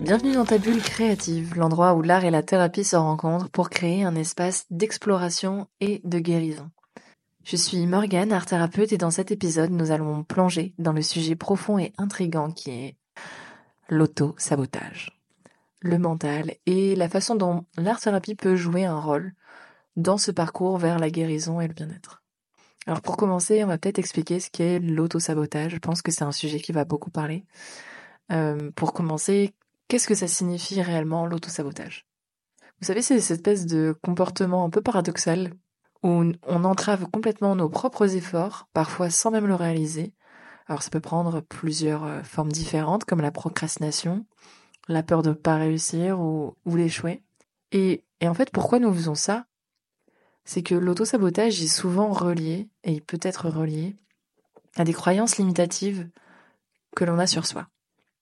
Bienvenue dans ta bulle créative, l'endroit où l'art et la thérapie se rencontrent pour créer un espace d'exploration et de guérison. Je suis Morgane, art thérapeute, et dans cet épisode, nous allons plonger dans le sujet profond et intrigant qui est l'auto-sabotage, le mental et la façon dont l'art thérapie peut jouer un rôle dans ce parcours vers la guérison et le bien-être. Alors pour commencer, on va peut-être expliquer ce qu'est l'auto-sabotage. Je pense que c'est un sujet qui va beaucoup parler. Euh, pour commencer, Qu'est-ce que ça signifie réellement l'autosabotage? Vous savez, c'est cette espèce de comportement un peu paradoxal où on entrave complètement nos propres efforts, parfois sans même le réaliser. Alors ça peut prendre plusieurs euh, formes différentes, comme la procrastination, la peur de ne pas réussir ou, ou d'échouer. Et, et en fait, pourquoi nous faisons ça? C'est que l'autosabotage est souvent relié, et il peut être relié, à des croyances limitatives que l'on a sur soi,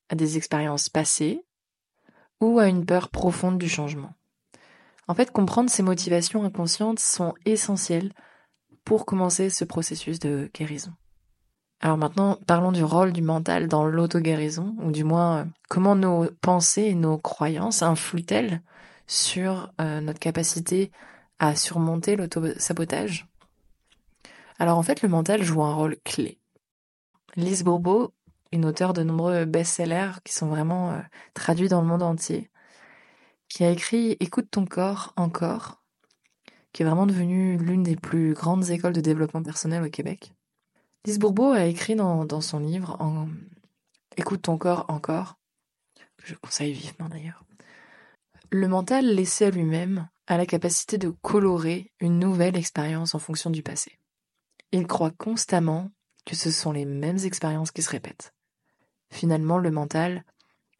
à des expériences passées, ou à une peur profonde du changement. En fait, comprendre ces motivations inconscientes sont essentielles pour commencer ce processus de guérison. Alors maintenant, parlons du rôle du mental dans l'auto-guérison, ou du moins euh, comment nos pensées et nos croyances influent-elles sur euh, notre capacité à surmonter l'auto-sabotage. Alors en fait, le mental joue un rôle clé. Lise Bourbeau une auteure de nombreux best-sellers qui sont vraiment euh, traduits dans le monde entier, qui a écrit Écoute ton corps encore, qui est vraiment devenue l'une des plus grandes écoles de développement personnel au Québec. Lise Bourbeau a écrit dans, son livre Écoute ton corps encore, que je conseille vivement d'ailleurs. Le mental laissé à lui-même a la capacité de colorer une nouvelle expérience en fonction du passé. Il croit constamment que ce sont les mêmes expériences qui se répètent. Finalement, le mental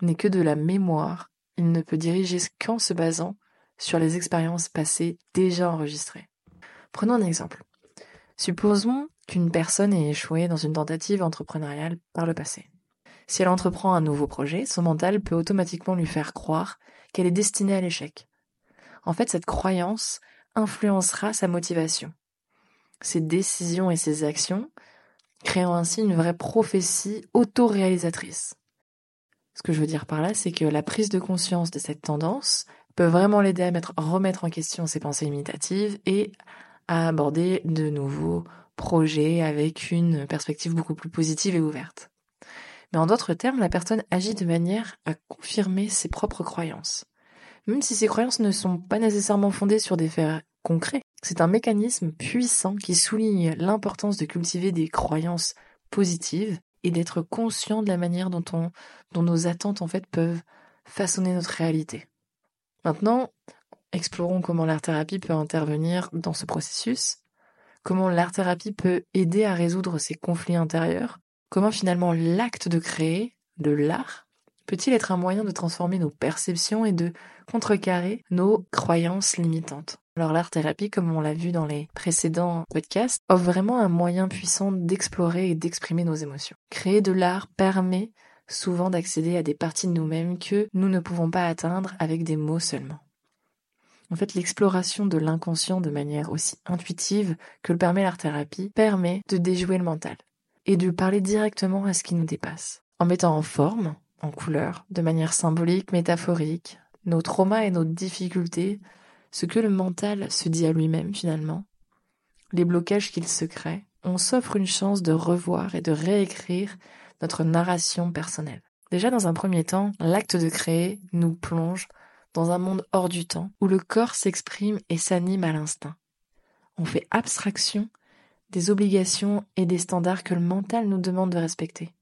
n'est que de la mémoire, il ne peut diriger qu'en se basant sur les expériences passées déjà enregistrées. Prenons un exemple. Supposons qu'une personne ait échoué dans une tentative entrepreneuriale par le passé. Si elle entreprend un nouveau projet, son mental peut automatiquement lui faire croire qu'elle est destinée à l'échec. En fait, cette croyance influencera sa motivation. Ses décisions et ses actions créant ainsi une vraie prophétie autoréalisatrice. Ce que je veux dire par là, c'est que la prise de conscience de cette tendance peut vraiment l'aider à mettre, remettre en question ses pensées imitatives et à aborder de nouveaux projets avec une perspective beaucoup plus positive et ouverte. Mais en d'autres termes, la personne agit de manière à confirmer ses propres croyances. Même si ces croyances ne sont pas nécessairement fondées sur des faits concrets, c'est un mécanisme puissant qui souligne l'importance de cultiver des croyances positives et d'être conscient de la manière dont, on, dont nos attentes en fait peuvent façonner notre réalité. Maintenant, explorons comment l'art-thérapie peut intervenir dans ce processus, comment l'art-thérapie peut aider à résoudre ces conflits intérieurs, comment finalement l'acte de créer, de l'art, peut-il être un moyen de transformer nos perceptions et de contrecarrer nos croyances limitantes? Alors l'art-thérapie, comme on l'a vu dans les précédents podcasts, offre vraiment un moyen puissant d'explorer et d'exprimer nos émotions. Créer de l'art permet souvent d'accéder à des parties de nous-mêmes que nous ne pouvons pas atteindre avec des mots seulement. En fait, l'exploration de l'inconscient de manière aussi intuitive que le permet l'art-thérapie permet de déjouer le mental et de parler directement à ce qui nous dépasse, en mettant en forme, en couleur, de manière symbolique, métaphorique, nos traumas et nos difficultés ce que le mental se dit à lui-même finalement, les blocages qu'il se crée, on s'offre une chance de revoir et de réécrire notre narration personnelle. Déjà dans un premier temps, l'acte de créer nous plonge dans un monde hors du temps où le corps s'exprime et s'anime à l'instinct. On fait abstraction des obligations et des standards que le mental nous demande de respecter.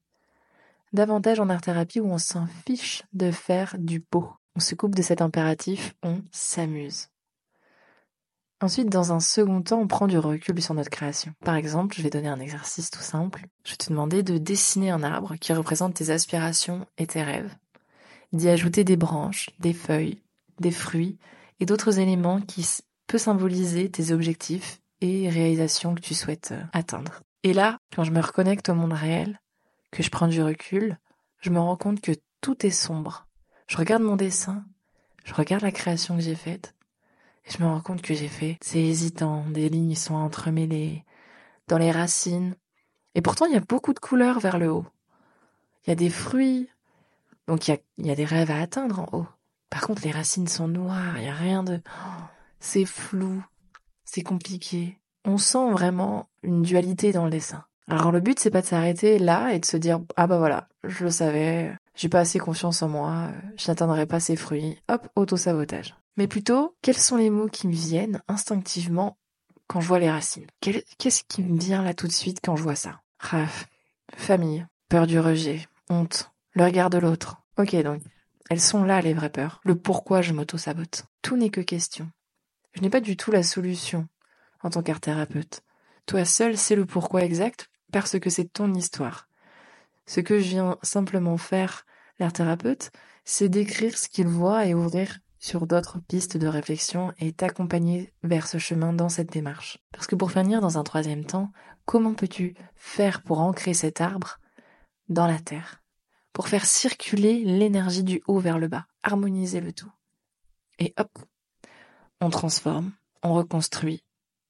Davantage en art-thérapie où on s'en fiche de faire du beau. On se coupe de cet impératif, on s'amuse. Ensuite, dans un second temps, on prend du recul sur notre création. Par exemple, je vais donner un exercice tout simple. Je vais te demander de dessiner un arbre qui représente tes aspirations et tes rêves, d'y ajouter des branches, des feuilles, des fruits et d'autres éléments qui peuvent symboliser tes objectifs et réalisations que tu souhaites euh, atteindre. Et là, quand je me reconnecte au monde réel, que je prends du recul, je me rends compte que tout est sombre. Je regarde mon dessin, je regarde la création que j'ai faite, et je me rends compte que j'ai fait. C'est hésitant, des lignes sont entremêlées. Dans les racines, Et pourtant, il y a beaucoup de couleurs vers le haut. Il y a des fruits, donc il y a, des rêves à atteindre en haut. Par contre, les racines sont noires, il n'y a rien de... C'est flou, c'est compliqué. On sent vraiment une dualité dans le dessin. Alors le but, c'est pas de s'arrêter là et de se dire ah bah voilà, je le savais, j'ai pas assez confiance en moi, je n'atteindrai pas ces fruits. Hop, auto-sabotage. Mais plutôt, quels sont les mots qui me viennent instinctivement quand je vois les racines? Qu'est-ce qui me vient là tout de suite quand je vois ça? Raf, famille, peur du rejet, honte, le regard de l'autre. Ok donc, elles sont là les vraies peurs. Le pourquoi je m'auto-sabote. Tout n'est que question. Je n'ai pas du tout la solution en tant qu'art thérapeute. Toi seul sais le pourquoi exact? Parce que c'est ton histoire. Ce que je viens simplement faire, l'art thérapeute, c'est décrire ce qu'il voit et ouvrir sur d'autres pistes de réflexion et t'accompagner vers ce chemin dans cette démarche. Parce que pour finir dans un troisième temps, comment peux-tu faire pour ancrer cet arbre dans la terre? Pour faire circuler l'énergie du haut vers le bas, harmoniser le tout. Et hop, on transforme, on reconstruit,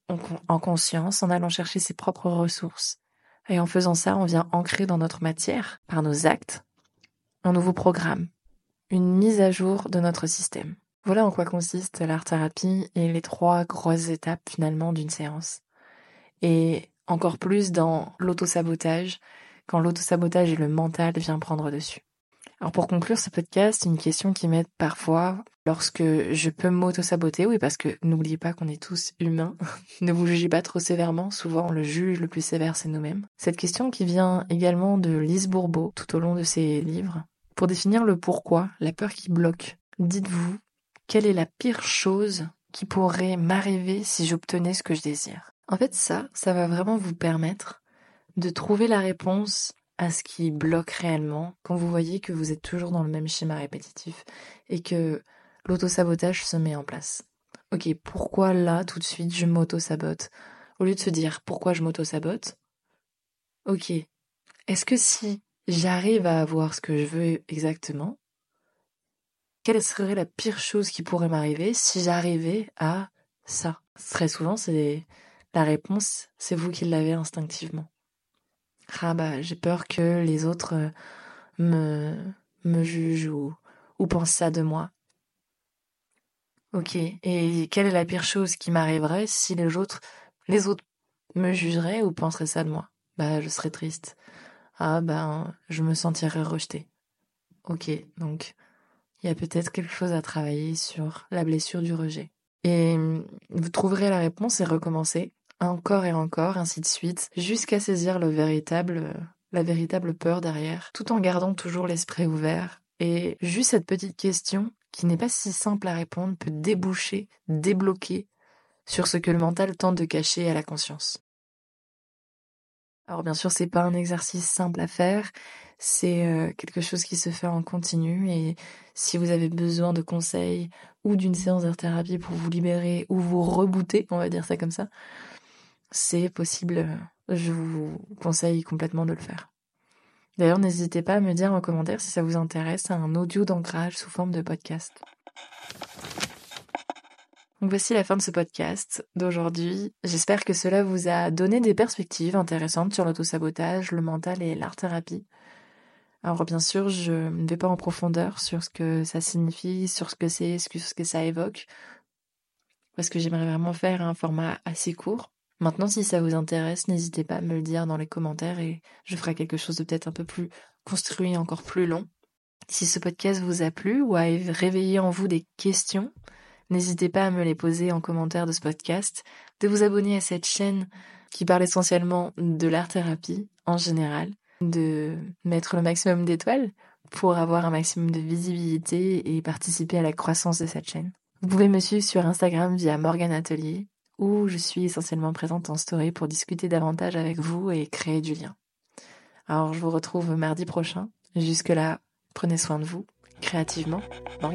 en conscience, en allant chercher ses propres ressources, et en faisant ça, on vient ancrer dans notre matière, par nos actes, un nouveau programme, une mise à jour de notre système. Voilà en quoi consiste l'art-thérapie et les trois grosses étapes finalement d'une séance. Et encore plus dans l'autosabotage, quand l'autosabotage et le mental vient prendre dessus. Alors pour conclure ce podcast, une question qui m'aide parfois lorsque je peux m'auto-saboter, oui parce que n'oubliez pas qu'on est tous humains, ne vous jugez pas trop sévèrement, souvent le juge le plus sévère c'est nous-mêmes. Cette question qui vient également de Lise Bourbeau tout au long de ses livres, pour définir le pourquoi, la peur qui bloque. Dites-vous, quelle est la pire chose qui pourrait m'arriver si j'obtenais ce que je désire? En fait ça, ça va vraiment vous permettre de trouver la réponse à ce qui bloque réellement quand vous voyez que vous êtes toujours dans le même schéma répétitif et que l'auto-sabotage se met en place. Ok, pourquoi là, tout de suite, je m'auto-sabote? Au lieu de se dire pourquoi je m'auto-sabote, ok, est-ce que si j'arrive à avoir ce que je veux exactement, quelle serait la pire chose qui pourrait m'arriver si j'arrivais à ça? Très souvent, c'est la réponse, c'est vous qui l'avez instinctivement. Ah bah j'ai peur que les autres euh, me, me jugent ou, ou pensent ça de moi. Ok, et quelle est la pire chose qui m'arriverait si les autres, les autres me jugeraient ou penseraient ça de moi? Bah je serais triste. Ah ben je me sentirais rejeté. Ok, donc il y a peut-être quelque chose à travailler sur la blessure du rejet. Et vous trouverez la réponse et recommencer encore et encore, ainsi de suite, jusqu'à saisir le véritable, la véritable peur derrière, tout en gardant toujours l'esprit ouvert. Et juste cette petite question, qui n'est pas si simple à répondre, peut déboucher, débloquer sur ce que le mental tente de cacher à la conscience. Alors bien sûr, c'est pas un exercice simple à faire, c'est euh, quelque chose qui se fait en continu et si vous avez besoin de conseils ou d'une séance d'art thérapie pour vous libérer ou vous rebooter, on va dire ça comme ça, c'est possible. Je vous conseille complètement de le faire. D'ailleurs, n'hésitez pas à me dire en commentaire si ça vous intéresse un audio d'ancrage sous forme de podcast. Voici la fin de ce podcast d'aujourd'hui. J'espère que cela vous a donné des perspectives intéressantes sur l'autosabotage, le mental et l'art-thérapie. Alors bien sûr, je ne vais pas en profondeur sur ce que ça signifie, sur ce que c'est, sur ce que ça évoque, parce que j'aimerais vraiment faire un format assez court. Maintenant, si ça vous intéresse, n'hésitez pas à me le dire dans les commentaires et je ferai quelque chose de peut-être un peu plus construit, encore plus long. Si ce podcast vous a plu ou a réveillé en vous des questions, n'hésitez pas à me les poser en commentaire de ce podcast, de vous abonner à cette chaîne qui parle essentiellement de l'art-thérapie en général, de mettre le maximum d'étoiles pour avoir un maximum de visibilité et participer à la croissance de cette chaîne. Vous pouvez me suivre sur Instagram via Morgan Atelier où je suis essentiellement présente en story pour discuter davantage avec vous et créer du lien. Alors je vous retrouve mardi prochain. Jusque-là, prenez soin de vous, créativement, dans